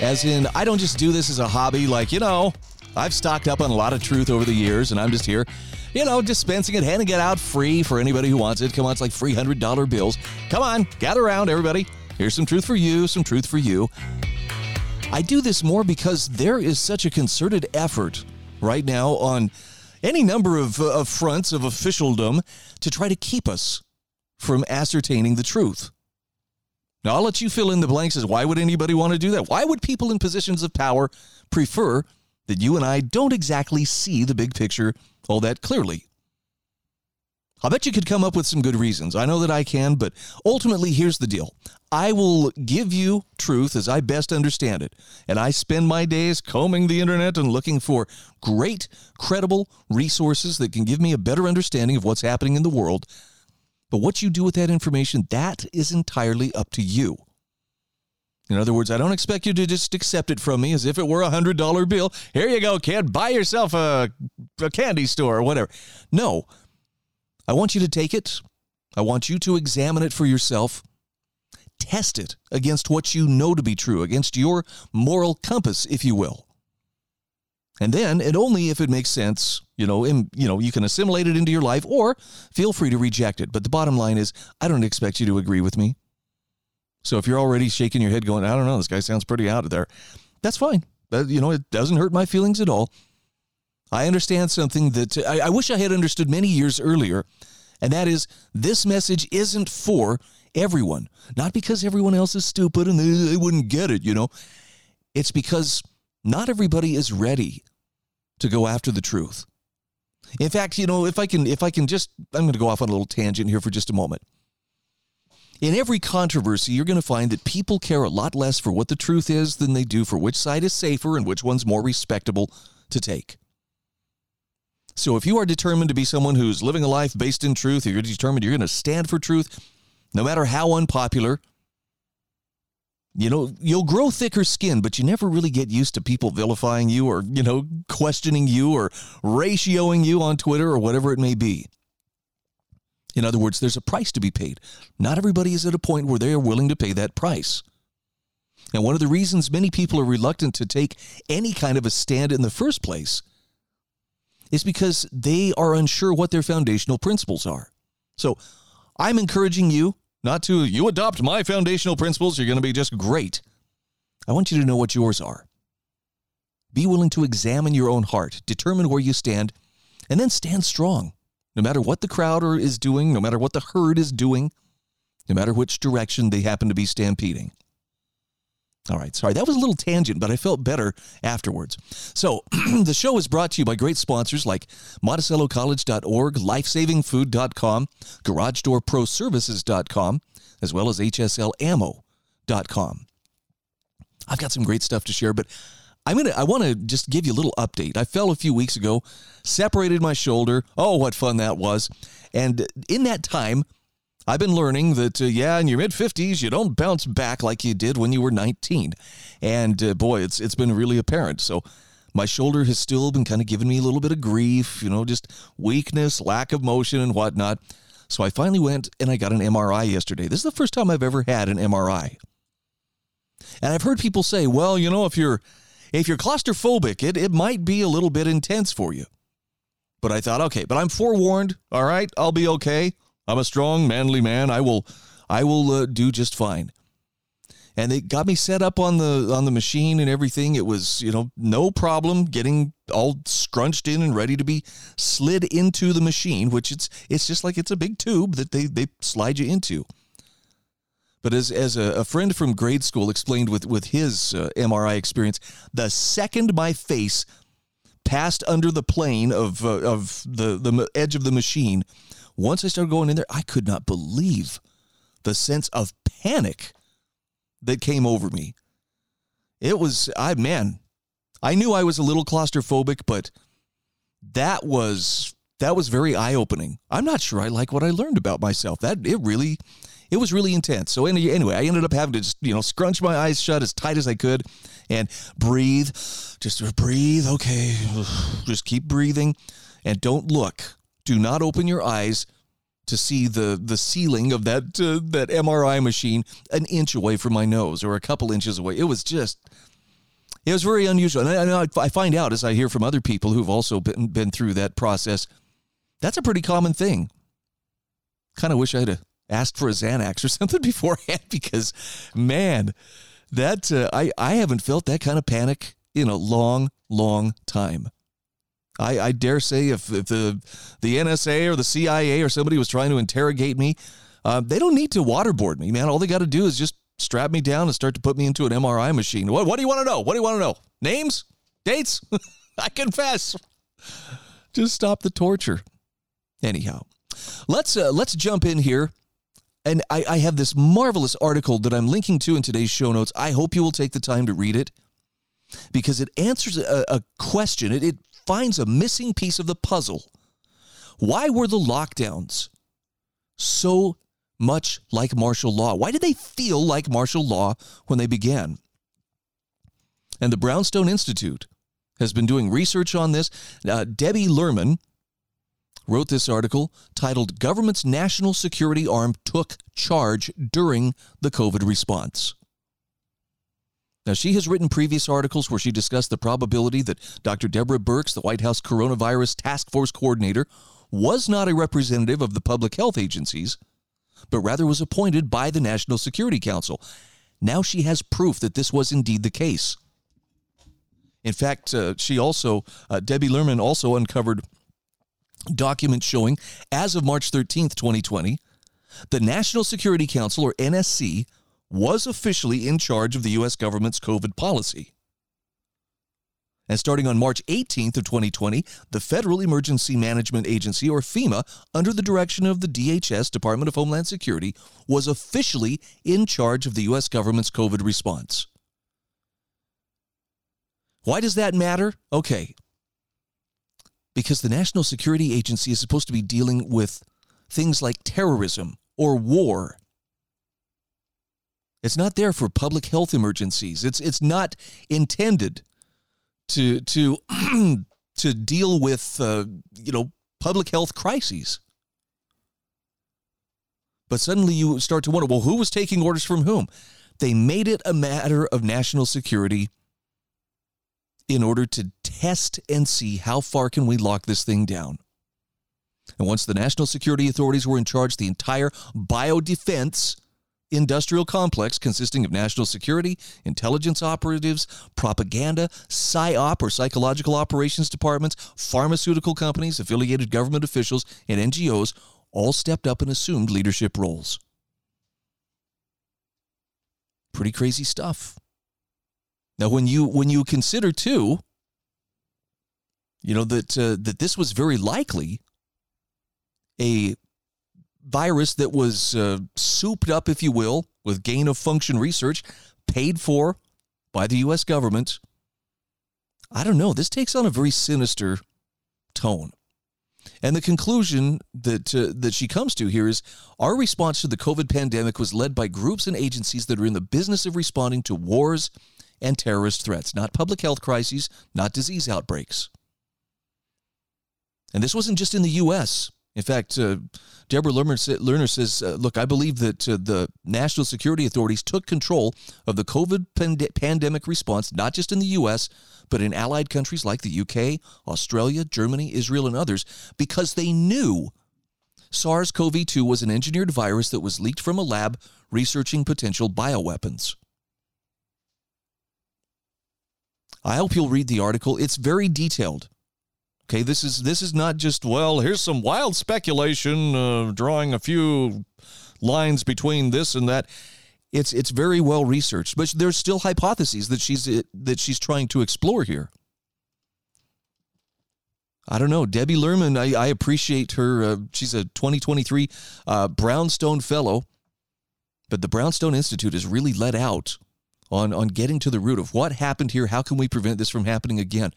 As in, I don't just do this as a hobby, like, you know, I've stocked up on a lot of truth over the years, and I'm just here, you know, dispensing it, handing it out free for anybody who wants it. Come on, it's like $300 bills. Come on, gather around, everybody. Here's some truth for you, some truth for you. I do this more because there is such a concerted effort right now on any number of, uh, of fronts of officialdom to try to keep us from ascertaining the truth. Now, I'll let you fill in the blanks as why would anybody want to do that? Why would people in positions of power prefer that you and I don't exactly see the big picture all that clearly? I bet you could come up with some good reasons. I know that I can, but ultimately, here's the deal. I will give you truth as I best understand it. And I spend my days combing the internet and looking for great, credible resources that can give me a better understanding of what's happening in the world. But what you do with that information, that is entirely up to you. In other words, I don't expect you to just accept it from me as if it were a $100 bill. Here you go, kid. Buy yourself a, a candy store or whatever. No, I want you to take it. I want you to examine it for yourself. Test it against what you know to be true, against your moral compass, if you will. And then, and only if it makes sense, you know, in, you know, you can assimilate it into your life or feel free to reject it. But the bottom line is, I don't expect you to agree with me. So if you're already shaking your head going, I don't know, this guy sounds pretty out of there, that's fine. You know, it doesn't hurt my feelings at all. I understand something that I, I wish I had understood many years earlier, and that is this message isn't for everyone. Not because everyone else is stupid and they, they wouldn't get it, you know. It's because not everybody is ready to go after the truth. In fact, you know, if I can if I can just I'm going to go off on a little tangent here for just a moment. In every controversy, you're going to find that people care a lot less for what the truth is than they do for which side is safer and which one's more respectable to take. So if you are determined to be someone who's living a life based in truth, if you're determined you're going to stand for truth, no matter how unpopular, you know, you'll grow thicker skin, but you never really get used to people vilifying you or, you know, questioning you or ratioing you on Twitter or whatever it may be. In other words, there's a price to be paid. Not everybody is at a point where they are willing to pay that price. And one of the reasons many people are reluctant to take any kind of a stand in the first place is because they are unsure what their foundational principles are. So I'm encouraging you not to, you adopt my foundational principles, you're going to be just great. I want you to know what yours are. Be willing to examine your own heart, determine where you stand, and then stand strong no matter what the crowd is doing, no matter what the herd is doing, no matter which direction they happen to be stampeding. All right, sorry, that was a little tangent, but I felt better afterwards. So, the show is brought to you by great sponsors like MonticelloCollege.org, LifesavingFood.com, GarageDoorProServices.com, as well as HSLAmmo.com. I've got some great stuff to share, but I'm gonna. I want to just give you a little update. I fell a few weeks ago, separated my shoulder. Oh, what fun that was! And in that time, I've been learning that uh, yeah, in your mid 50s, you don't bounce back like you did when you were 19. And uh, boy, it's it's been really apparent. So my shoulder has still been kind of giving me a little bit of grief, you know, just weakness, lack of motion, and whatnot. So I finally went and I got an MRI yesterday. This is the first time I've ever had an MRI. And I've heard people say, well, you know, if you're if you're claustrophobic, it, it might be a little bit intense for you. But I thought, okay, but I'm forewarned. All right, I'll be okay. I'm a strong, manly man. I will, I will uh, do just fine. And they got me set up on the on the machine and everything. It was, you know, no problem getting all scrunched in and ready to be slid into the machine, which it's it's just like it's a big tube that they they slide you into. But as, as a, a, friend from grade school explained with, with his uh, MRI experience, the second my face passed under the plane of, uh, of the, the edge of the machine, once I started going in there, I could not believe the sense of panic that came over me. it was I man, I knew I was a little claustrophobic, but that was that was very eye-opening. I'm not sure I like what I learned about myself. That it really it was really intense. So anyway, I ended up having to just, you know, scrunch my eyes shut as tight as I could and breathe. Just breathe, okay. Just keep breathing and don't look. Do not open your eyes to see the the ceiling of that uh, that MRI machine an inch away from my nose or a couple inches away. It was just it was very unusual. And I, I find out as I hear from other people who've also been, been through that process, that's a pretty common thing. Kind of wish I'd asked for a Xanax or something beforehand because, man, that uh, I, I haven't felt that kind of panic in a long, long time. I, I dare say if, if the, the NSA or the CIA or somebody was trying to interrogate me, uh, they don't need to waterboard me, man. All they got to do is just strap me down and start to put me into an MRI machine. What, what do you want to know? What do you want to know? Names? Dates? I confess. Just stop the torture. Anyhow, let's uh, let's jump in here. And I, I have this marvelous article that I'm linking to in today's show notes. I hope you will take the time to read it because it answers a, a question. It, it finds a missing piece of the puzzle. Why were the lockdowns so much like martial law? Why did they feel like martial law when they began? And the Brownstone Institute has been doing research on this. Uh, Debbie Lerman wrote this article titled Government's National Security Arm Took Charge During the COVID Response. Now, she has written previous articles where she discussed the probability that Dr. Deborah Birx, the White House Coronavirus Task Force Coordinator, was not a representative of the public health agencies but rather was appointed by the National Security Council. Now she has proof that this was indeed the case. In fact, uh, she also, uh, Debbie Lerman also uncovered documents showing, as of March 13th, 2020, the National Security Council, or NSC, was officially in charge of the U.S. government's COVID policy. And starting on March 18th of 2020, the Federal Emergency Management Agency, or FEMA, under the direction of the DHS, Department of Homeland Security, was officially in charge of the U.S. government's COVID response. Why does that matter? Okay. Because the National Security Agency is supposed to be dealing with things like terrorism or war. It's not there for public health emergencies. It's, it's not intended to to to deal with uh, you know public health crises. But suddenly you start to wonder, well, who was taking orders from whom? They made it a matter of national security in order to test and see how far can we lock this thing down. And once the national security authorities were in charge, the entire biodefense industrial complex consisting of national security, intelligence operatives, propaganda, PSYOP or psychological operations departments, pharmaceutical companies, affiliated government officials, and NGOs all stepped up and assumed leadership roles. Pretty crazy stuff. Now, when you when you consider too, you know that uh, that this was very likely a virus that was uh, souped up, if you will, with gain of function research, paid for by the U.S. government. I don't know. This takes on a very sinister tone. And the conclusion that uh, that she comes to here is our response to the COVID pandemic was led by groups and agencies that are in the business of responding to wars and terrorist threats, not public health crises, not disease outbreaks. And this wasn't just in the US. In fact, uh, Deborah Lerman says, uh, look, I believe that uh, the national security authorities took control of the COVID pand- pandemic response, not just in the U.S., but in allied countries like the UK, Australia, Germany, Israel, and others, because they knew SARS CoV 2 was an engineered virus that was leaked from a lab researching potential bioweapons. I hope you'll read the article. It's very detailed. Okay, this is this is not just well. Here's some wild speculation, uh, drawing a few lines between this and that. It's it's very well researched, but there's still hypotheses that she's that she's trying to explore here. I don't know, Debbie Lerman. I, I appreciate her. Uh, she's a 2023 uh, Brownstone Fellow, but the Brownstone Institute has really let out on, on getting to the root of what happened here. How can we prevent this from happening again?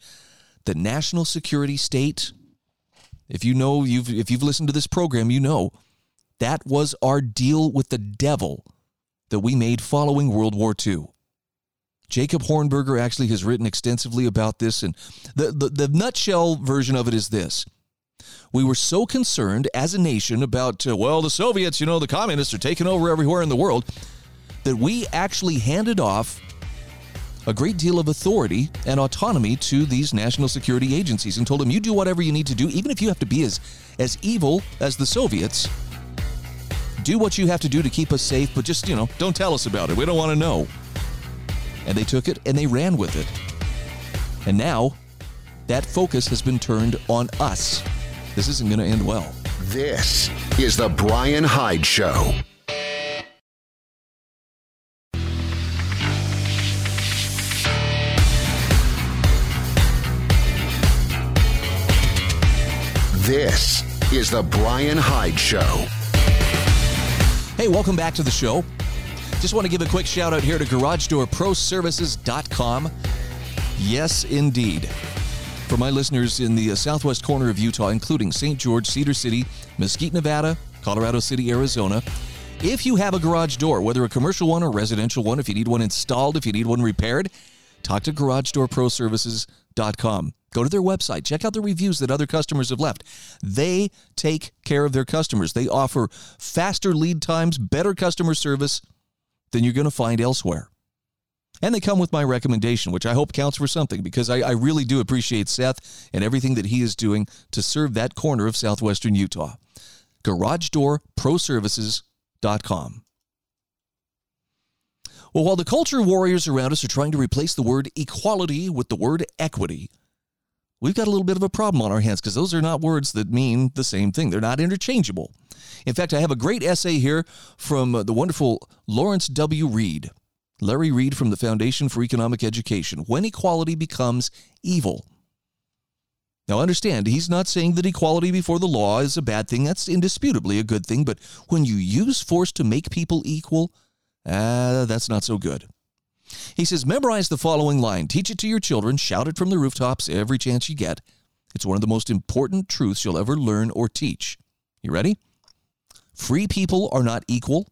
The national security state, if you know, you've, if you've listened to this program, you know that was our deal with the devil that we made following World War II. Jacob Hornberger actually has written extensively about this, and the, the, the nutshell version of it is this. We were so concerned as a nation about, uh, well, the Soviets, you know, the communists are taking over everywhere in the world, that we actually handed off a great deal of authority and autonomy to these national security agencies and told them, you do whatever you need to do, even if you have to be as, as evil as the Soviets. Do what you have to do to keep us safe, but just, you know, don't tell us about it. We don't want to know. And they took it and they ran with it. And now that focus has been turned on us. This isn't going to end well. This is The Brian Hyde Show. This is The Brian Hyde Show. Hey, welcome back to the show. Just want to give a quick shout out here to GarageDoorProServices.com. Yes, indeed. For my listeners in the uh, southwest corner of Utah, including St. George, Cedar City, Mesquite, Nevada, Colorado City, Arizona, if you have a garage door, whether a commercial one or residential one, if you need one installed, if you need one repaired, talk to GarageDoorProServices.com. Go to their website, check out the reviews that other customers have left. They take care of their customers. They offer faster lead times, better customer service, than you're going to find elsewhere. And they come with my recommendation, which I hope counts for something because I, I, really do appreciate Seth and everything that he is doing to serve that corner of southwestern Utah. GarageDoorProServices.com. Well, while the culture warriors around us are trying to replace the word equality with the word equity, we've got a little bit of a problem on our hands because those are not words that mean the same thing. They're not interchangeable. In fact, I have a great essay here from uh, the wonderful Lawrence W. Reed. Larry Reed from the Foundation for Economic Education When Equality Becomes Evil. Now, understand, he's not saying that equality before the law is a bad thing. That's indisputably a good thing. But when you use force to make people equal, ah, uh, that's not so good. He says, memorize the following line, teach it to your children, shout it from the rooftops every chance you get. It's one of the most important truths you'll ever learn or teach. You ready? Free people are not equal,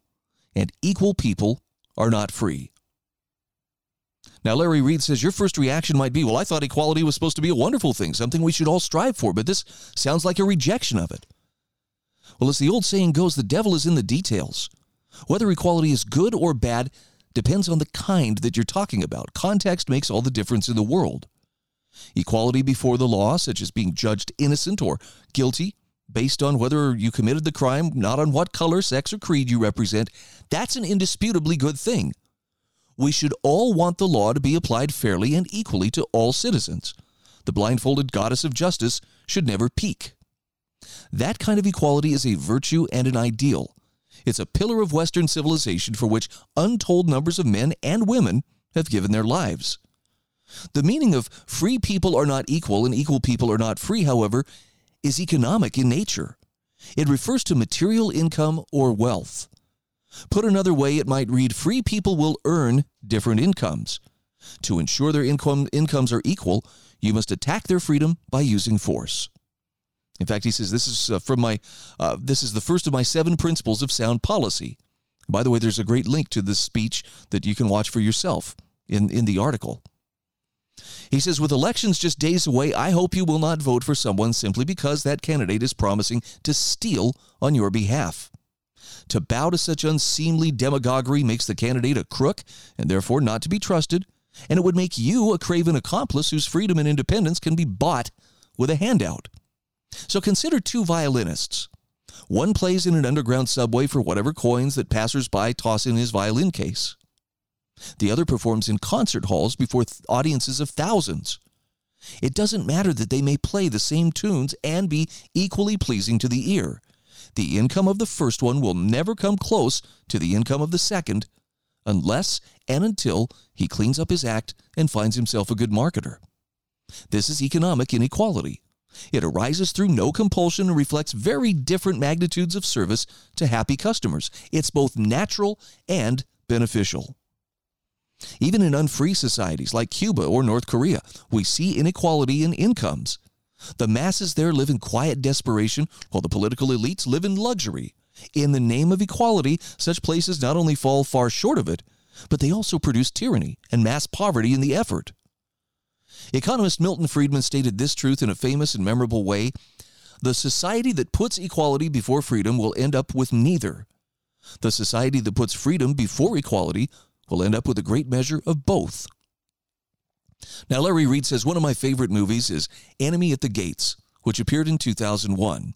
and equal people are not free. Now, Larry Reed says your first reaction might be, well, I thought equality was supposed to be a wonderful thing, something we should all strive for, but this sounds like a rejection of it. Well, as the old saying goes, the devil is in the details. Whether equality is good or bad depends on the kind that you're talking about. Context makes all the difference in the world. Equality before the law, such as being judged innocent or guilty, based on whether you committed the crime, not on what color, sex, or creed you represent, that's an indisputably good thing. We should all want the law to be applied fairly and equally to all citizens. The blindfolded goddess of justice should never peek. That kind of equality is a virtue and an ideal. It's a pillar of Western civilization for which untold numbers of men and women have given their lives. The meaning of free people are not equal and equal people are not free, however, is economic in nature. It refers to material income or wealth. Put another way, it might read free people will earn different incomes. To ensure their income, incomes are equal, you must attack their freedom by using force. In fact, he says this is uh, from my uh, this is the first of my seven principles of sound policy. By the way, there's a great link to this speech that you can watch for yourself in, in the article. He says, with elections just days away, I hope you will not vote for someone simply because that candidate is promising to steal on your behalf. To bow to such unseemly demagoguery makes the candidate a crook and therefore not to be trusted, and it would make you a craven accomplice whose freedom and independence can be bought with a handout. So consider two violinists. One plays in an underground subway for whatever coins that passersby toss in his violin case. The other performs in concert halls before th- audiences of thousands. It doesn't matter that they may play the same tunes and be equally pleasing to the ear. The income of the first one will never come close to the income of the second unless and until he cleans up his act and finds himself a good marketer. This is economic inequality. It arises through no compulsion and reflects very different magnitudes of service to happy customers. It's both natural and beneficial. Even in unfree societies like Cuba or North Korea, we see inequality in incomes. The masses there live in quiet desperation, while the political elites live in luxury. In the name of equality, such places not only fall far short of it, but they also produce tyranny and mass poverty in the effort. Economist Milton Friedman stated this truth in a famous and memorable way The society that puts equality before freedom will end up with neither. The society that puts freedom before equality will end up with a great measure of both. Now, Larry Reed says one of my favorite movies is Enemy at the Gates, which appeared in 2001.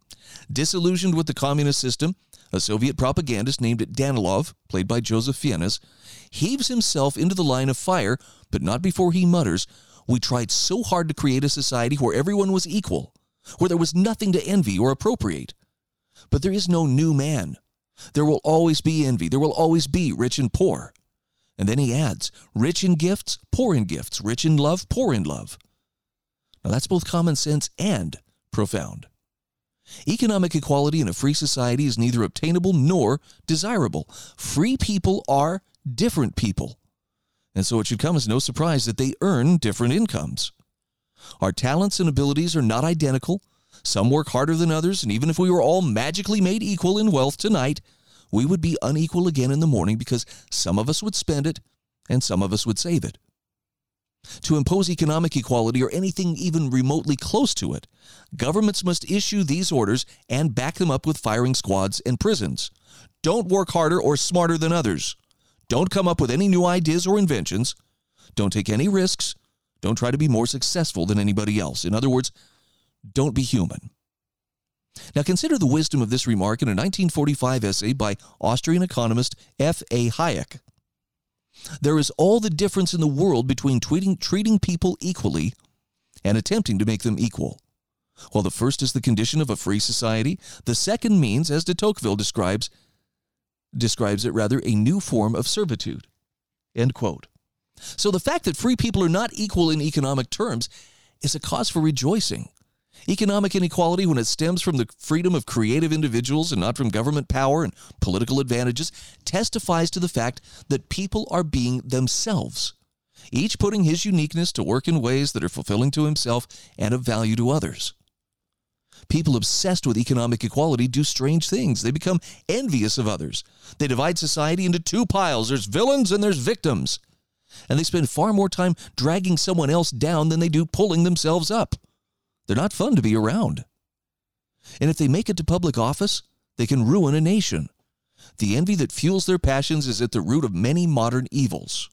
Disillusioned with the communist system, a Soviet propagandist named Danilov, played by Joseph Fiennes, heaves himself into the line of fire, but not before he mutters, We tried so hard to create a society where everyone was equal, where there was nothing to envy or appropriate. But there is no new man. There will always be envy. There will always be rich and poor. And then he adds, rich in gifts, poor in gifts, rich in love, poor in love. Now that's both common sense and profound. Economic equality in a free society is neither obtainable nor desirable. Free people are different people. And so it should come as no surprise that they earn different incomes. Our talents and abilities are not identical. Some work harder than others, and even if we were all magically made equal in wealth tonight, we would be unequal again in the morning because some of us would spend it and some of us would save it. To impose economic equality or anything even remotely close to it, governments must issue these orders and back them up with firing squads and prisons. Don't work harder or smarter than others. Don't come up with any new ideas or inventions. Don't take any risks. Don't try to be more successful than anybody else. In other words, don't be human. Now consider the wisdom of this remark in a 1945 essay by Austrian economist F. A. Hayek. There is all the difference in the world between treating, treating people equally and attempting to make them equal. While the first is the condition of a free society, the second means, as de Tocqueville describes, describes it rather, a new form of servitude. End quote. So the fact that free people are not equal in economic terms is a cause for rejoicing. Economic inequality, when it stems from the freedom of creative individuals and not from government power and political advantages, testifies to the fact that people are being themselves, each putting his uniqueness to work in ways that are fulfilling to himself and of value to others. People obsessed with economic equality do strange things. They become envious of others. They divide society into two piles there's villains and there's victims. And they spend far more time dragging someone else down than they do pulling themselves up. They're not fun to be around. And if they make it to public office, they can ruin a nation. The envy that fuels their passions is at the root of many modern evils.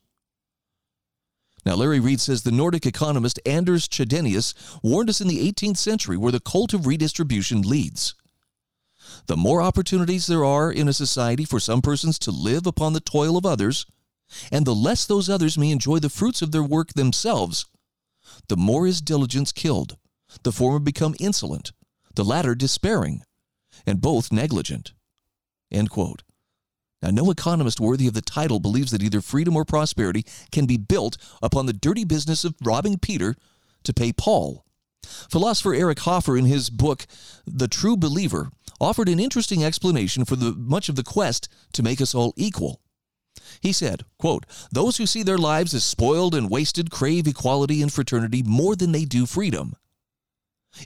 Now, Larry Reed says the Nordic economist Anders Chydenius warned us in the 18th century where the cult of redistribution leads. The more opportunities there are in a society for some persons to live upon the toil of others, and the less those others may enjoy the fruits of their work themselves, the more is diligence killed, the former become insolent, the latter despairing, and both negligent. End quote. Now, no economist worthy of the title believes that either freedom or prosperity can be built upon the dirty business of robbing Peter to pay Paul. Philosopher Eric Hoffer, in his book The True Believer, offered an interesting explanation for the, much of the quest to make us all equal. He said, quote, Those who see their lives as spoiled and wasted crave equality and fraternity more than they do freedom.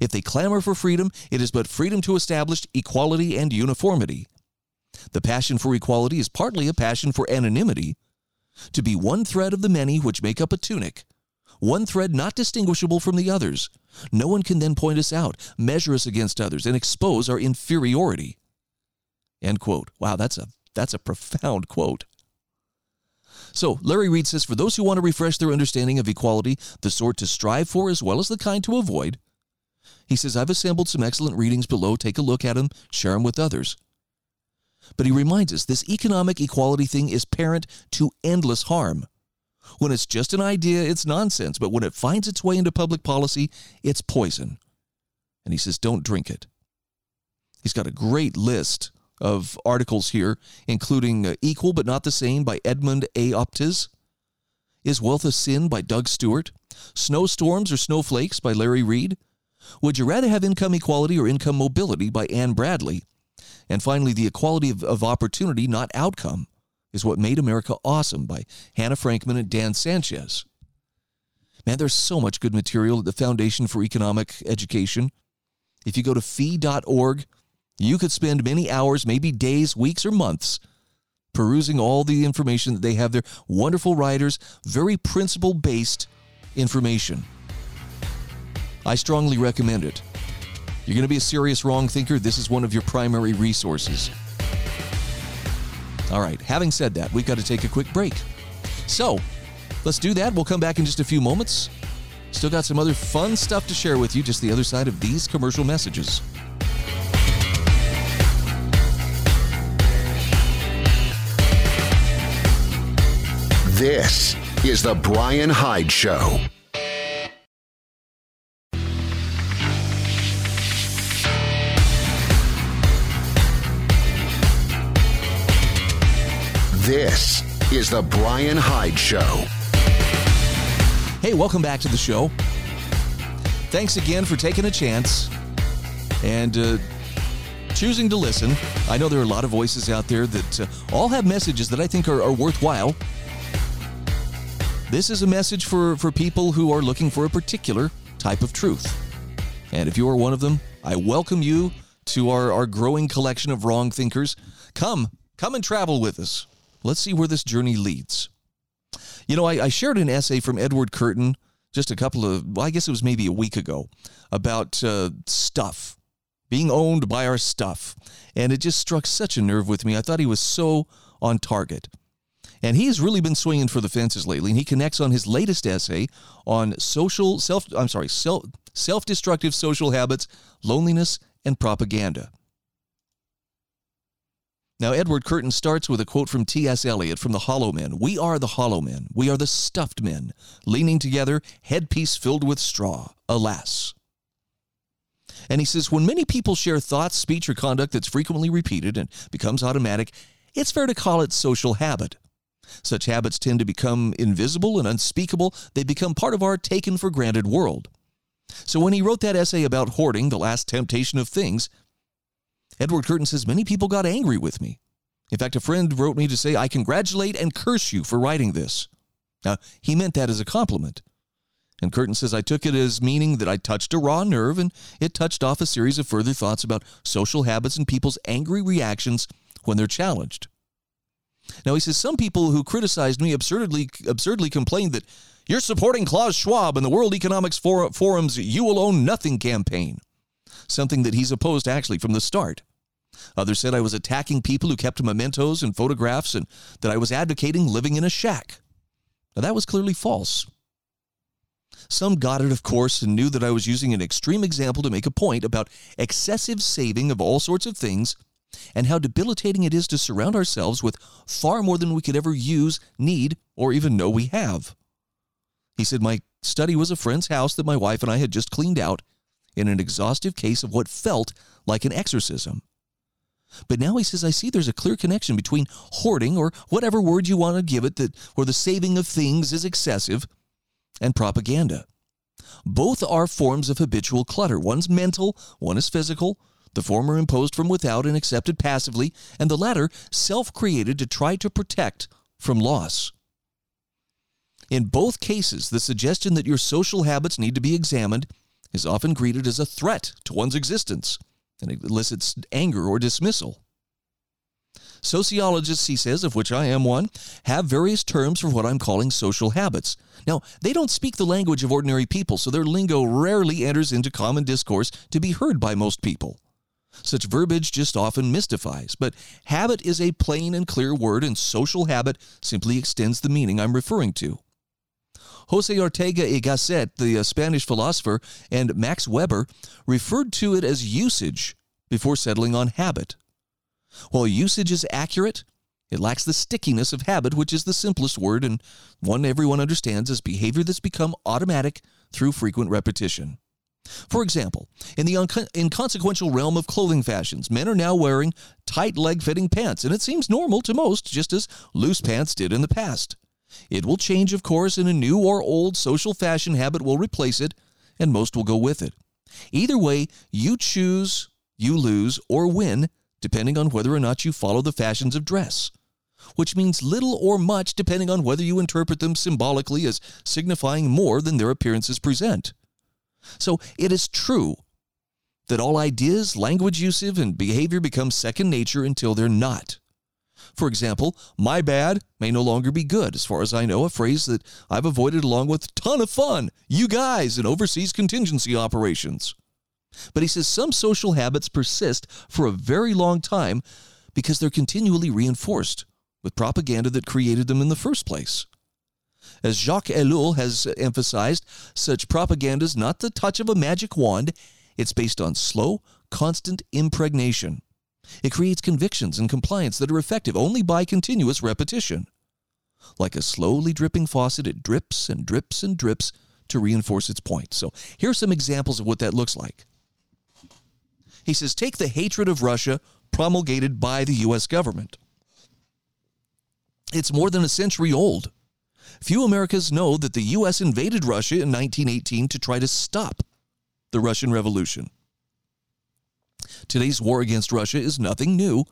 If they clamor for freedom, it is but freedom to establish equality and uniformity. The passion for equality is partly a passion for anonymity, to be one thread of the many which make up a tunic, one thread not distinguishable from the others. No one can then point us out, measure us against others, and expose our inferiority. End quote. Wow, that's a that's a profound quote. So, Larry Reed says for those who want to refresh their understanding of equality, the sort to strive for as well as the kind to avoid, he says, I've assembled some excellent readings below. Take a look at them, share them with others. But he reminds us this economic equality thing is parent to endless harm. When it's just an idea, it's nonsense, but when it finds its way into public policy, it's poison. And he says, don't drink it. He's got a great list of articles here, including uh, Equal but Not the Same by Edmund A. Opitz, Is Wealth a Sin by Doug Stewart, Snowstorms or Snowflakes by Larry Reed, would you rather have income equality or income mobility by Anne Bradley? And finally, The Equality of, of Opportunity, Not Outcome, is What Made America Awesome by Hannah Frankman and Dan Sanchez. Man, there's so much good material at the Foundation for Economic Education. If you go to fee.org, you could spend many hours, maybe days, weeks, or months perusing all the information that they have there. Wonderful writers, very principle based information. I strongly recommend it. You're going to be a serious wrong thinker, this is one of your primary resources. All right, having said that, we've got to take a quick break. So, let's do that. We'll come back in just a few moments. Still got some other fun stuff to share with you just the other side of these commercial messages. This is The Brian Hyde Show. This is The Brian Hyde Show. Hey, welcome back to the show. Thanks again for taking a chance and uh, choosing to listen. I know there are a lot of voices out there that uh, all have messages that I think are, are worthwhile. This is a message for, for people who are looking for a particular type of truth. And if you are one of them, I welcome you to our, our growing collection of wrong thinkers. Come, come and travel with us. Let's see where this journey leads. You know, I, I shared an essay from Edward Curtin just a couple of, well, I guess it was maybe a week ago, about uh, stuff, being owned by our stuff. And it just struck such a nerve with me. I thought he was so on target. And he has really been swinging for the fences lately. And he connects on his latest essay on social self, I'm sorry, self, self-destructive social habits, loneliness, and propaganda. Now, Edward Curtin starts with a quote from T.S. Eliot from The Hollow Men. We are the hollow men. We are the stuffed men, leaning together, headpiece filled with straw. Alas. And he says, when many people share thoughts, speech, or conduct that's frequently repeated and becomes automatic, it's fair to call it social habit. Such habits tend to become invisible and unspeakable. They become part of our taken for granted world. So when he wrote that essay about hoarding, the last temptation of things, Edward Curtin says many people got angry with me. In fact, a friend wrote me to say, I congratulate and curse you for writing this. Now, he meant that as a compliment. And Curtin says, I took it as meaning that I touched a raw nerve, and it touched off a series of further thoughts about social habits and people's angry reactions when they're challenged. Now, he says, some people who criticized me absurdly, absurdly complained that you're supporting Klaus Schwab and the World Economics Forum's You Will Own Nothing campaign, something that he's opposed actually from the start. Others said I was attacking people who kept mementos and photographs and that I was advocating living in a shack. Now, that was clearly false. Some got it, of course, and knew that I was using an extreme example to make a point about excessive saving of all sorts of things and how debilitating it is to surround ourselves with far more than we could ever use, need, or even know we have. He said, My study was a friend's house that my wife and I had just cleaned out in an exhaustive case of what felt like an exorcism. But now he says, I see there's a clear connection between hoarding, or whatever word you want to give it, that where the saving of things is excessive, and propaganda. Both are forms of habitual clutter. One's mental, one is physical. The former imposed from without and accepted passively, and the latter self created to try to protect from loss. In both cases, the suggestion that your social habits need to be examined is often greeted as a threat to one's existence and elicits anger or dismissal. Sociologists, he says, of which I am one, have various terms for what I'm calling social habits. Now, they don't speak the language of ordinary people, so their lingo rarely enters into common discourse to be heard by most people. Such verbiage just often mystifies, but habit is a plain and clear word, and social habit simply extends the meaning I'm referring to. Jose Ortega y Gasset, the uh, Spanish philosopher, and Max Weber referred to it as usage before settling on habit. While usage is accurate, it lacks the stickiness of habit, which is the simplest word and one everyone understands as behavior that's become automatic through frequent repetition. For example, in the inconsequential realm of clothing fashions, men are now wearing tight leg fitting pants, and it seems normal to most, just as loose pants did in the past. It will change, of course, and a new or old social fashion habit will replace it, and most will go with it. Either way, you choose, you lose, or win, depending on whether or not you follow the fashions of dress. which means little or much depending on whether you interpret them symbolically as signifying more than their appearances present. So it is true that all ideas, language usage, and behavior become second nature until they're not. For example, my bad may no longer be good, as far as I know, a phrase that I've avoided along with ton of fun, you guys, and overseas contingency operations. But he says some social habits persist for a very long time because they're continually reinforced with propaganda that created them in the first place. As Jacques Ellul has emphasized, such propaganda is not the touch of a magic wand, it's based on slow, constant impregnation. It creates convictions and compliance that are effective only by continuous repetition. Like a slowly dripping faucet, it drips and drips and drips to reinforce its point. So here are some examples of what that looks like. He says, take the hatred of Russia promulgated by the U.S. government. It's more than a century old. Few Americans know that the U.S. invaded Russia in 1918 to try to stop the Russian Revolution. Today's war against Russia is nothing new,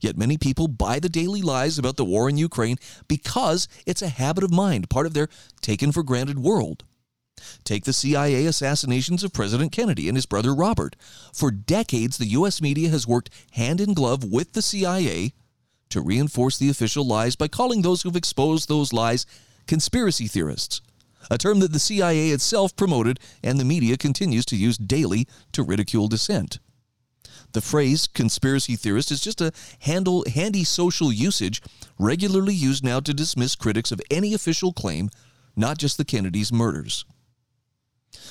yet many people buy the daily lies about the war in Ukraine because it's a habit of mind, part of their taken for granted world. Take the CIA assassinations of President Kennedy and his brother Robert. For decades, the U.S. media has worked hand in glove with the CIA to reinforce the official lies by calling those who've exposed those lies conspiracy theorists, a term that the CIA itself promoted and the media continues to use daily to ridicule dissent. The phrase conspiracy theorist is just a handle, handy social usage regularly used now to dismiss critics of any official claim, not just the Kennedys' murders.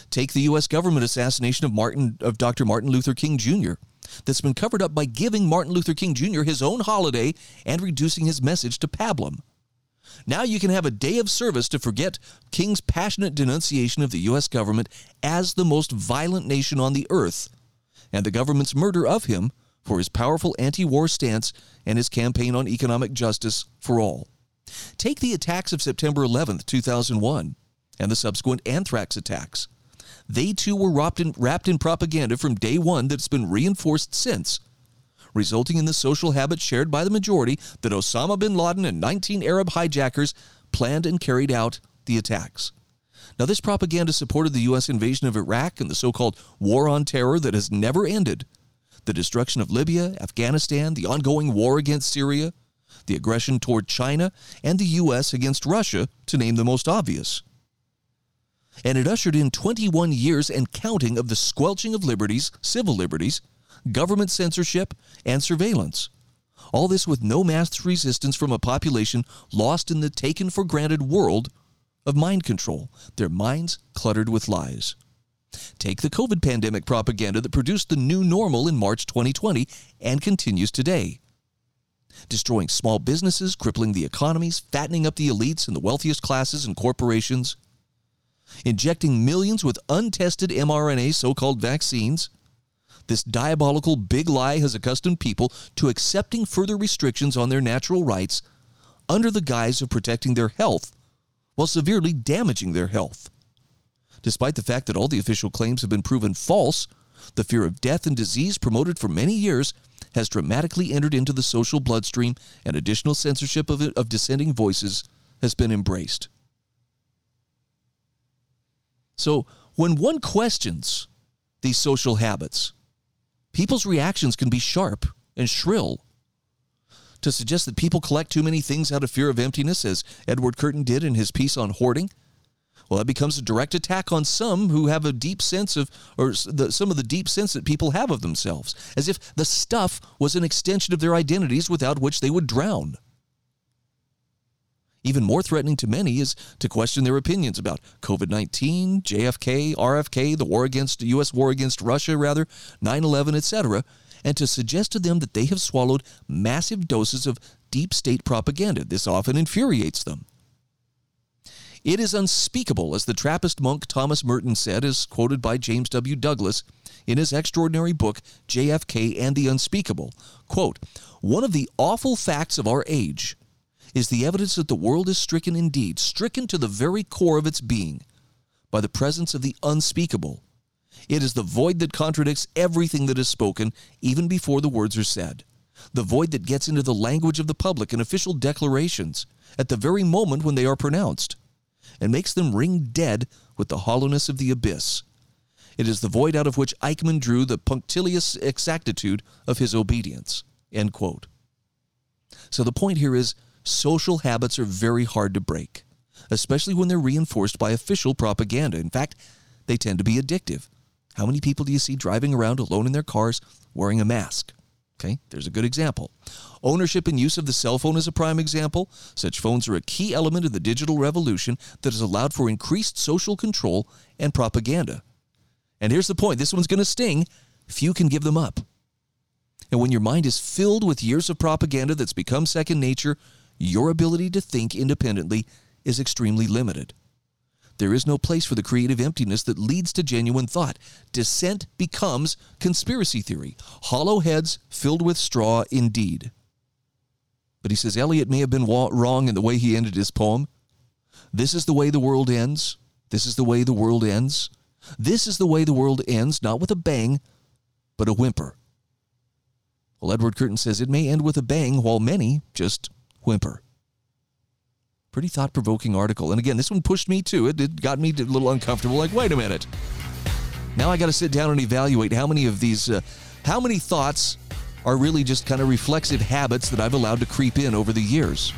Take the U.S. government assassination of Martin of Dr. Martin Luther King Jr. that's been covered up by giving Martin Luther King Jr. his own holiday and reducing his message to pablum. Now you can have a day of service to forget King's passionate denunciation of the U.S. government as the most violent nation on the earth and the government's murder of him for his powerful anti war stance and his campaign on economic justice for all. Take the attacks of September 11, 2001, and the subsequent anthrax attacks. They too were wrapped in, wrapped in propaganda from day one that's been reinforced since, resulting in the social habit shared by the majority that Osama bin Laden and 19 Arab hijackers planned and carried out the attacks. Now, this propaganda supported the U.S. invasion of Iraq and the so called war on terror that has never ended, the destruction of Libya, Afghanistan, the ongoing war against Syria, the aggression toward China, and the U.S. against Russia, to name the most obvious. And it ushered in 21 years and counting of the squelching of liberties, civil liberties, government censorship, and surveillance. All this with no mass resistance from a population lost in the taken for granted world of mind control, their minds cluttered with lies. Take the COVID pandemic propaganda that produced the new normal in March 2020 and continues today. Destroying small businesses, crippling the economies, fattening up the elites and the wealthiest classes and corporations, injecting millions with untested mRNA so called vaccines. This diabolical big lie has accustomed people to accepting further restrictions on their natural rights under the guise of protecting their health while severely damaging their health. Despite the fact that all the official claims have been proven false, the fear of death and disease promoted for many years has dramatically entered into the social bloodstream, and additional censorship of, of dissenting voices has been embraced. So, when one questions these social habits, people's reactions can be sharp and shrill to suggest that people collect too many things out of fear of emptiness, as Edward Curtin did in his piece on hoarding, well, that becomes a direct attack on some who have a deep sense of, or the, some of the deep sense that people have of themselves, as if the stuff was an extension of their identities without which they would drown. Even more threatening to many is to question their opinions about COVID 19, JFK, RFK, the war against, the U.S. war against Russia, rather, 9 11, etc., and to suggest to them that they have swallowed massive doses of deep state propaganda. This often infuriates them. It is unspeakable, as the Trappist monk Thomas Merton said, as quoted by James W. Douglas in his extraordinary book, JFK and the Unspeakable. Quote, One of the awful facts of our age is the evidence that the world is stricken indeed, stricken to the very core of its being, by the presence of the unspeakable, it is the void that contradicts everything that is spoken, even before the words are said. the void that gets into the language of the public and official declarations at the very moment when they are pronounced, and makes them ring dead with the hollowness of the abyss. It is the void out of which Eichmann drew the punctilious exactitude of his obedience. End quote. So the point here is social habits are very hard to break, especially when they're reinforced by official propaganda. In fact, they tend to be addictive. How many people do you see driving around alone in their cars wearing a mask? Okay, there's a good example. Ownership and use of the cell phone is a prime example. Such phones are a key element of the digital revolution that has allowed for increased social control and propaganda. And here's the point this one's going to sting. Few can give them up. And when your mind is filled with years of propaganda that's become second nature, your ability to think independently is extremely limited. There is no place for the creative emptiness that leads to genuine thought. Dissent becomes conspiracy theory, hollow heads filled with straw indeed. But he says Eliot may have been wrong in the way he ended his poem. This is the way the world ends. This is the way the world ends. This is the way the world ends, not with a bang, but a whimper. Well, Edward Curtin says it may end with a bang, while many just whimper. Pretty thought provoking article. And again, this one pushed me too. It, it got me a little uncomfortable. Like, wait a minute. Now I got to sit down and evaluate how many of these, uh, how many thoughts are really just kind of reflexive habits that I've allowed to creep in over the years.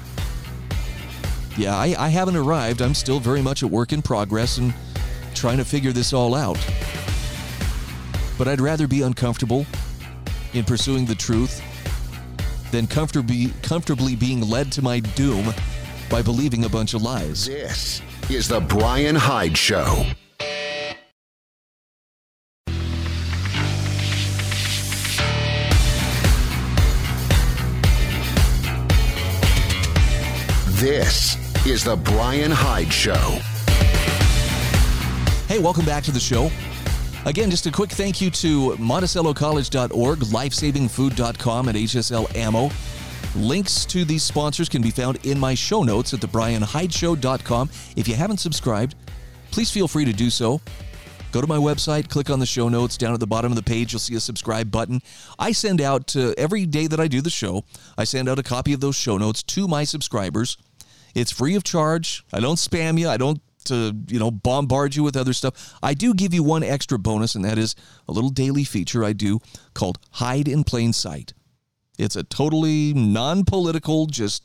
Yeah, I, I haven't arrived. I'm still very much a work in progress and trying to figure this all out. But I'd rather be uncomfortable in pursuing the truth than comfortably, comfortably being led to my doom by believing a bunch of lies. This is The Brian Hyde Show. This is The Brian Hyde Show. Hey, welcome back to the show. Again, just a quick thank you to MonticelloCollege.org, LifesavingFood.com, and HSL Ammo. Links to these sponsors can be found in my show notes at thebrianhydeshow.com. If you haven't subscribed, please feel free to do so. Go to my website, click on the show notes. Down at the bottom of the page, you'll see a subscribe button. I send out uh, every day that I do the show, I send out a copy of those show notes to my subscribers. It's free of charge. I don't spam you. I don't to you know bombard you with other stuff. I do give you one extra bonus, and that is a little daily feature I do called Hyde in Plain Sight. It's a totally non-political, just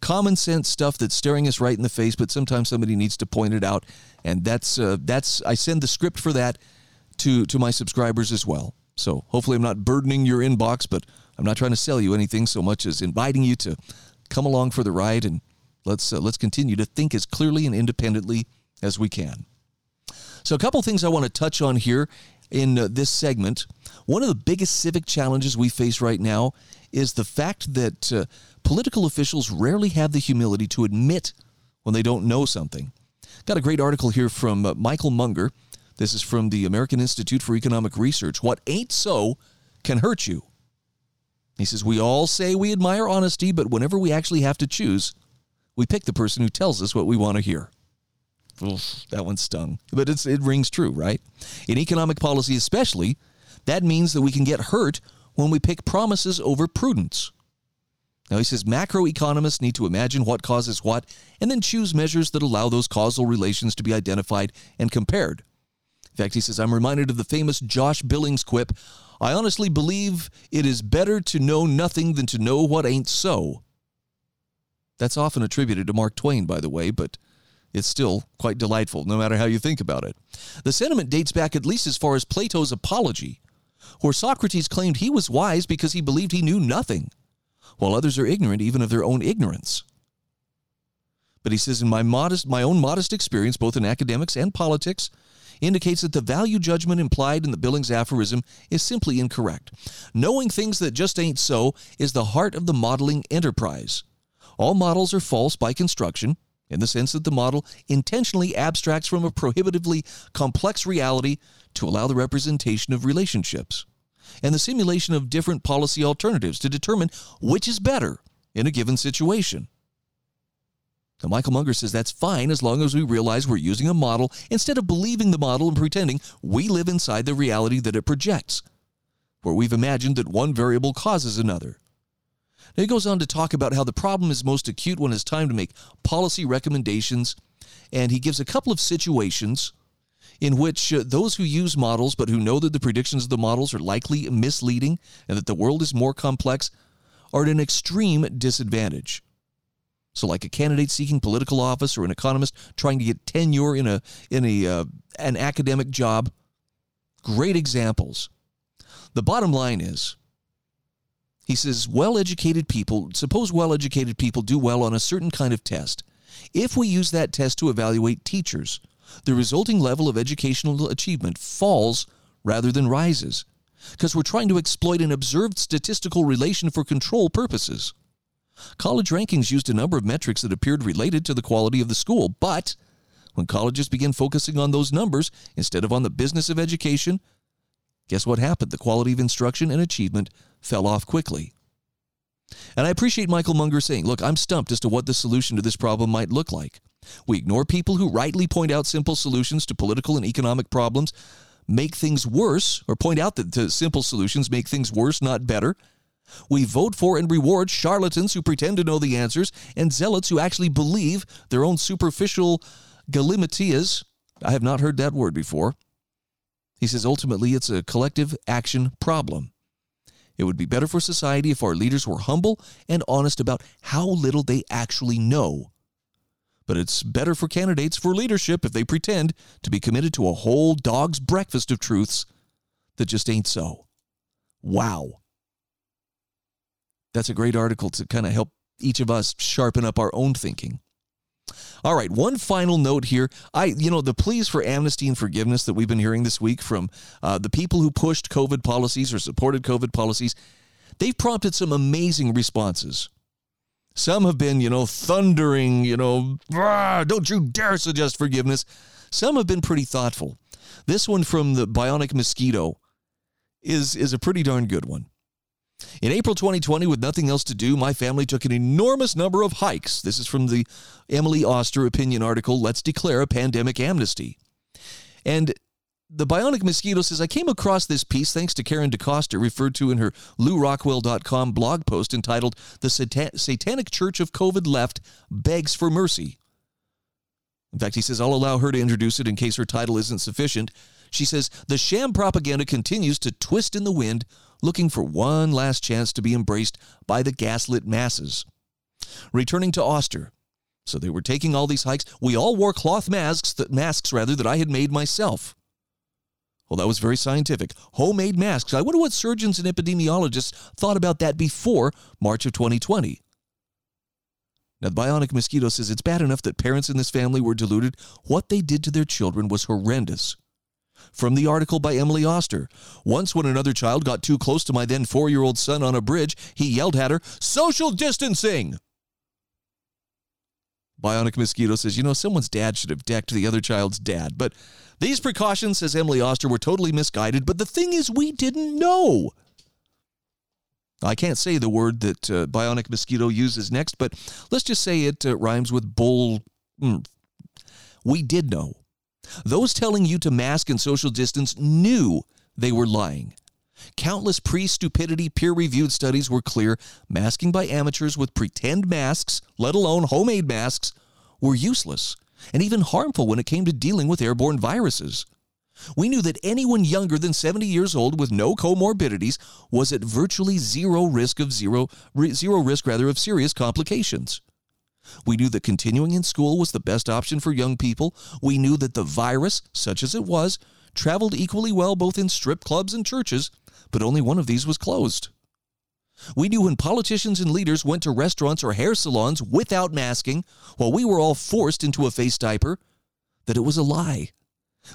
common sense stuff that's staring us right in the face, but sometimes somebody needs to point it out, and that's uh, that's I send the script for that to to my subscribers as well. So hopefully I'm not burdening your inbox, but I'm not trying to sell you anything so much as inviting you to come along for the ride and let's uh, let's continue to think as clearly and independently as we can. So a couple things I want to touch on here in uh, this segment. One of the biggest civic challenges we face right now is the fact that uh, political officials rarely have the humility to admit when they don't know something. Got a great article here from uh, Michael Munger. This is from the American Institute for Economic Research. What ain't so can hurt you. He says, We all say we admire honesty, but whenever we actually have to choose, we pick the person who tells us what we want to hear. Oof, that one stung. But it's, it rings true, right? In economic policy, especially, that means that we can get hurt when we pick promises over prudence. Now, he says macroeconomists need to imagine what causes what and then choose measures that allow those causal relations to be identified and compared. In fact, he says, I'm reminded of the famous Josh Billings quip I honestly believe it is better to know nothing than to know what ain't so. That's often attributed to Mark Twain, by the way, but it's still quite delightful, no matter how you think about it. The sentiment dates back at least as far as Plato's Apology, where Socrates claimed he was wise because he believed he knew nothing, while others are ignorant even of their own ignorance. But he says, in my modest, my own modest experience, both in academics and politics, indicates that the value judgment implied in the Billings aphorism is simply incorrect. Knowing things that just ain't so is the heart of the modeling enterprise. All models are false by construction, in the sense that the model intentionally abstracts from a prohibitively complex reality to allow the representation of relationships and the simulation of different policy alternatives to determine which is better in a given situation. Now, Michael Munger says that's fine as long as we realize we're using a model instead of believing the model and pretending we live inside the reality that it projects, where we've imagined that one variable causes another. Now he goes on to talk about how the problem is most acute when it's time to make policy recommendations, and he gives a couple of situations in which uh, those who use models but who know that the predictions of the models are likely misleading and that the world is more complex are at an extreme disadvantage. So, like a candidate seeking political office or an economist trying to get tenure in a in a uh, an academic job, great examples. The bottom line is, he says, well-educated people. Suppose well-educated people do well on a certain kind of test. If we use that test to evaluate teachers, the resulting level of educational achievement falls rather than rises because we're trying to exploit an observed statistical relation for control purposes. College rankings used a number of metrics that appeared related to the quality of the school, but when colleges began focusing on those numbers instead of on the business of education, guess what happened? The quality of instruction and achievement fell off quickly. And I appreciate Michael Munger saying, look, I'm stumped as to what the solution to this problem might look like. We ignore people who rightly point out simple solutions to political and economic problems, make things worse, or point out that the simple solutions make things worse, not better. We vote for and reward charlatans who pretend to know the answers and zealots who actually believe their own superficial galimatias. I have not heard that word before. He says ultimately it's a collective action problem. It would be better for society if our leaders were humble and honest about how little they actually know. But it's better for candidates for leadership if they pretend to be committed to a whole dog's breakfast of truths that just ain't so. Wow. That's a great article to kind of help each of us sharpen up our own thinking. All right, one final note here. I, you know, the pleas for amnesty and forgiveness that we've been hearing this week from uh, the people who pushed COVID policies or supported COVID policies, they've prompted some amazing responses. Some have been, you know, thundering, you know, don't you dare suggest forgiveness. Some have been pretty thoughtful. This one from the Bionic Mosquito is is a pretty darn good one. In April 2020, with nothing else to do, my family took an enormous number of hikes. This is from the Emily Oster opinion article, Let's Declare a Pandemic Amnesty. And the Bionic Mosquito says, I came across this piece thanks to Karen DeCoster, referred to in her LewRockwell.com blog post entitled The Satan- Satanic Church of COVID Left Begs for Mercy. In fact, he says, I'll allow her to introduce it in case her title isn't sufficient. She says, The sham propaganda continues to twist in the wind looking for one last chance to be embraced by the gaslit masses. Returning to Oster. So they were taking all these hikes. We all wore cloth masks, that masks rather that I had made myself. Well, that was very scientific. Homemade masks. I wonder what surgeons and epidemiologists thought about that before March of 2020. Now, the bionic mosquito says it's bad enough that parents in this family were deluded. What they did to their children was horrendous. From the article by Emily Oster. Once, when another child got too close to my then four year old son on a bridge, he yelled at her, Social distancing! Bionic Mosquito says, You know, someone's dad should have decked the other child's dad. But these precautions, says Emily Oster, were totally misguided. But the thing is, we didn't know. I can't say the word that uh, Bionic Mosquito uses next, but let's just say it uh, rhymes with bull. Mm. We did know. Those telling you to mask and social distance knew they were lying. Countless pre stupidity peer reviewed studies were clear masking by amateurs with pretend masks, let alone homemade masks, were useless and even harmful when it came to dealing with airborne viruses. We knew that anyone younger than 70 years old with no comorbidities was at virtually zero risk of zero, zero risk rather of serious complications. We knew that continuing in school was the best option for young people. We knew that the virus, such as it was, traveled equally well both in strip clubs and churches, but only one of these was closed. We knew when politicians and leaders went to restaurants or hair salons without masking, while we were all forced into a face diaper, that it was a lie.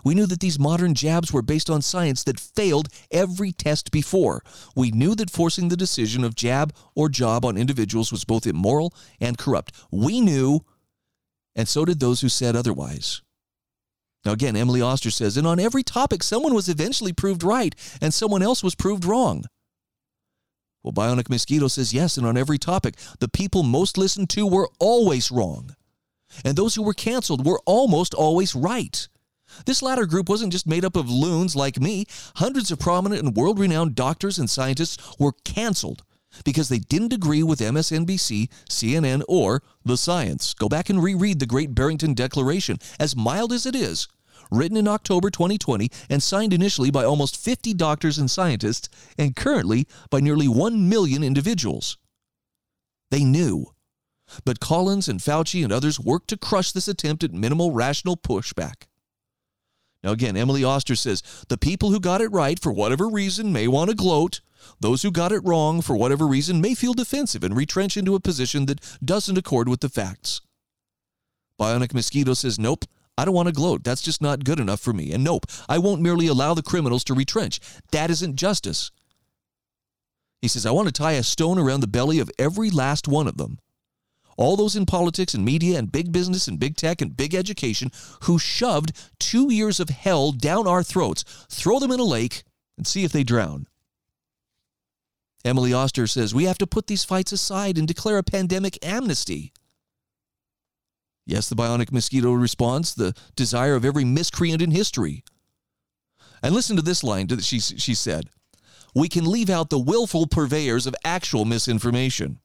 We knew that these modern jabs were based on science that failed every test before. We knew that forcing the decision of jab or job on individuals was both immoral and corrupt. We knew, and so did those who said otherwise. Now, again, Emily Oster says, and on every topic, someone was eventually proved right and someone else was proved wrong. Well, Bionic Mosquito says, yes, and on every topic, the people most listened to were always wrong. And those who were canceled were almost always right. This latter group wasn't just made up of loons like me. Hundreds of prominent and world renowned doctors and scientists were canceled because they didn't agree with MSNBC, CNN, or the science. Go back and reread the Great Barrington Declaration, as mild as it is, written in October 2020 and signed initially by almost 50 doctors and scientists, and currently by nearly 1 million individuals. They knew. But Collins and Fauci and others worked to crush this attempt at minimal rational pushback. Now, again, Emily Oster says the people who got it right for whatever reason may want to gloat. Those who got it wrong for whatever reason may feel defensive and retrench into a position that doesn't accord with the facts. Bionic Mosquito says, Nope, I don't want to gloat. That's just not good enough for me. And nope, I won't merely allow the criminals to retrench. That isn't justice. He says, I want to tie a stone around the belly of every last one of them all those in politics and media and big business and big tech and big education who shoved two years of hell down our throats, throw them in a lake and see if they drown. Emily Oster says we have to put these fights aside and declare a pandemic amnesty. Yes, the bionic mosquito responds, the desire of every miscreant in history. And listen to this line she, she said We can leave out the willful purveyors of actual misinformation.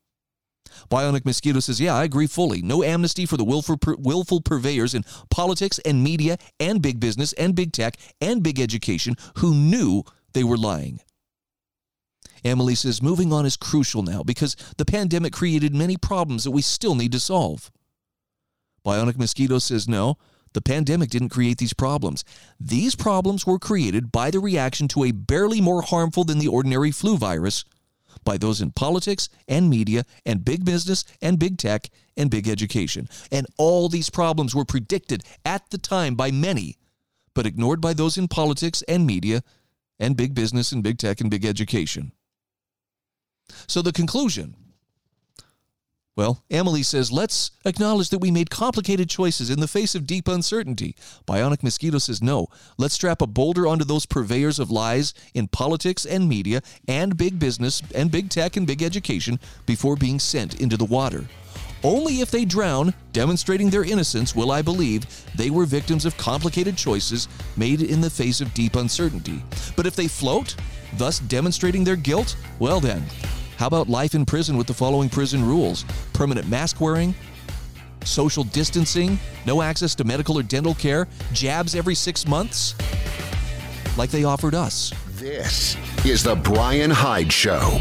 Bionic Mosquito says, Yeah, I agree fully. No amnesty for the willful, willful purveyors in politics and media and big business and big tech and big education who knew they were lying. Emily says, Moving on is crucial now because the pandemic created many problems that we still need to solve. Bionic Mosquito says, No, the pandemic didn't create these problems. These problems were created by the reaction to a barely more harmful than the ordinary flu virus by those in politics and media and big business and big tech and big education. And all these problems were predicted at the time by many, but ignored by those in politics and media and big business and big tech and big education. So the conclusion well, Emily says, let's acknowledge that we made complicated choices in the face of deep uncertainty. Bionic Mosquito says, no, let's strap a boulder onto those purveyors of lies in politics and media and big business and big tech and big education before being sent into the water. Only if they drown, demonstrating their innocence, will I believe they were victims of complicated choices made in the face of deep uncertainty. But if they float, thus demonstrating their guilt, well then, how about life in prison with the following prison rules permanent mask wearing, social distancing, no access to medical or dental care, jabs every six months, like they offered us? This is The Brian Hyde Show.